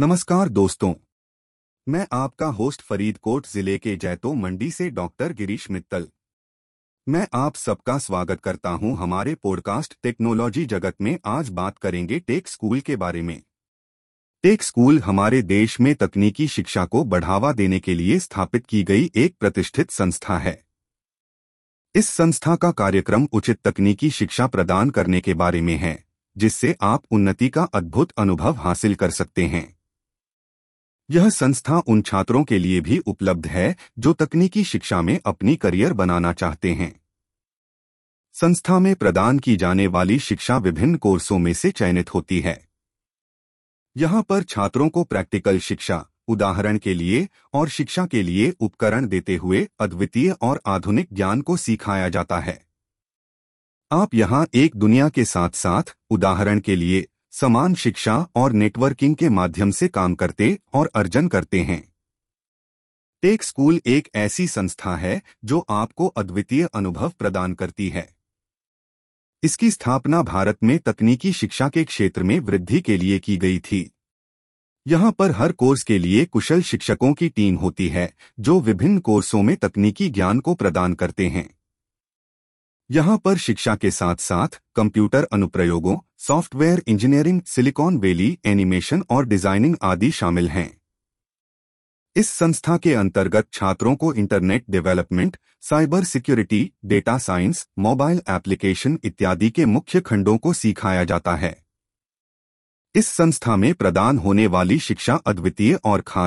नमस्कार दोस्तों। मैं आपका होस्ट फरीदकोट ज़िले के जैतो मंडी से डॉक्टर गिरीश मित्तल। मैं आप सबका स्वागत करता हूँ हमारे पॉडकास्ट टेक्नोलॉजी जगत में आज बात करेंगे टेक स्कूल के बारे में। टेक स्कूल हमारे देश में तकनीकी शिक्षा को बढ़ावा देने के लिए स्थापित की गई एक प्रतिष्ठित संस्था है। इस संस्था का कार्यक्रम उचित तकनीकी शिक्षा प्रदान करने के बारे में है, जिससे आप उन्नति का अद्भुत अनुभव हासिल कर सकते हैं। यह संस्था उन छात्रों के लिए भी उपलब्ध है जो तकनीकी शिक्षा में अपनी करियर बनाना चाहते हैं। संस्था में प्रदान की जाने वाली शिक्षा विभिन्न कोर्सों में से चयनित होती है। यहाँ पर छात्रों को प्रैक्टिकल शिक्षा, उदाहरण के लिए और शिक्षा के लिए उपकरण देते हुए अद्वितीय और आधुनिक ज्ञान को सिखाया जाता है। आप यहाँ एक दुनिया के साथ साथ उदाहरण के लिए समान शिक्षा और नेटवर्किंग के माध्यम से काम करते और अर्जन करते हैं। टेक स्कूल एक ऐसी संस्था है जो आपको अद्वितीय अनुभव प्रदान करती है। इसकी स्थापना भारत में तकनीकी शिक्षा के क्षेत्र में वृद्धि के लिए की गई थी। यहाँ पर हर कोर्स के लिए कुशल शिक्षकों की टीम होती है, जो विभिन्न कोर्सों में तकनीकी ज्ञान को प्रदान करते हैं। यहाँ पर शिक्षा के साथ साथ कंप्यूटर अनुप्रयोगों, software engineering, Silicon Valley, animation और डिज़ाइनिंग आदि शामिल हैं। इस संस्था के अंतर्गत छात्रों को internet development, cyber security, data science, mobile application इत्यादि के मुख्य खंडों को सिखाया जाता है। इस संस्था में प्रदान होने वाली शिक्षा अद्वितीय और खास